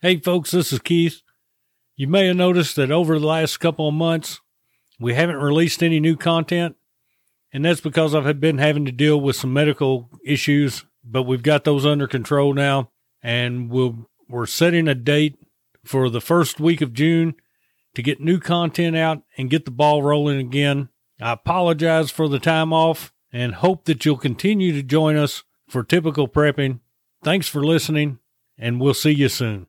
Hey, folks, this is Keith. You may have noticed that over the last couple of months, we haven't released any new content, and that's because I've been having to deal with some medical issues, but we've got those under control now, and we'll, we're setting a date for the first week of June to get new content out and get the ball rolling again. I apologize for the time off and hope that you'll continue to join us for typical prepping. Thanks for listening, and we'll see you soon.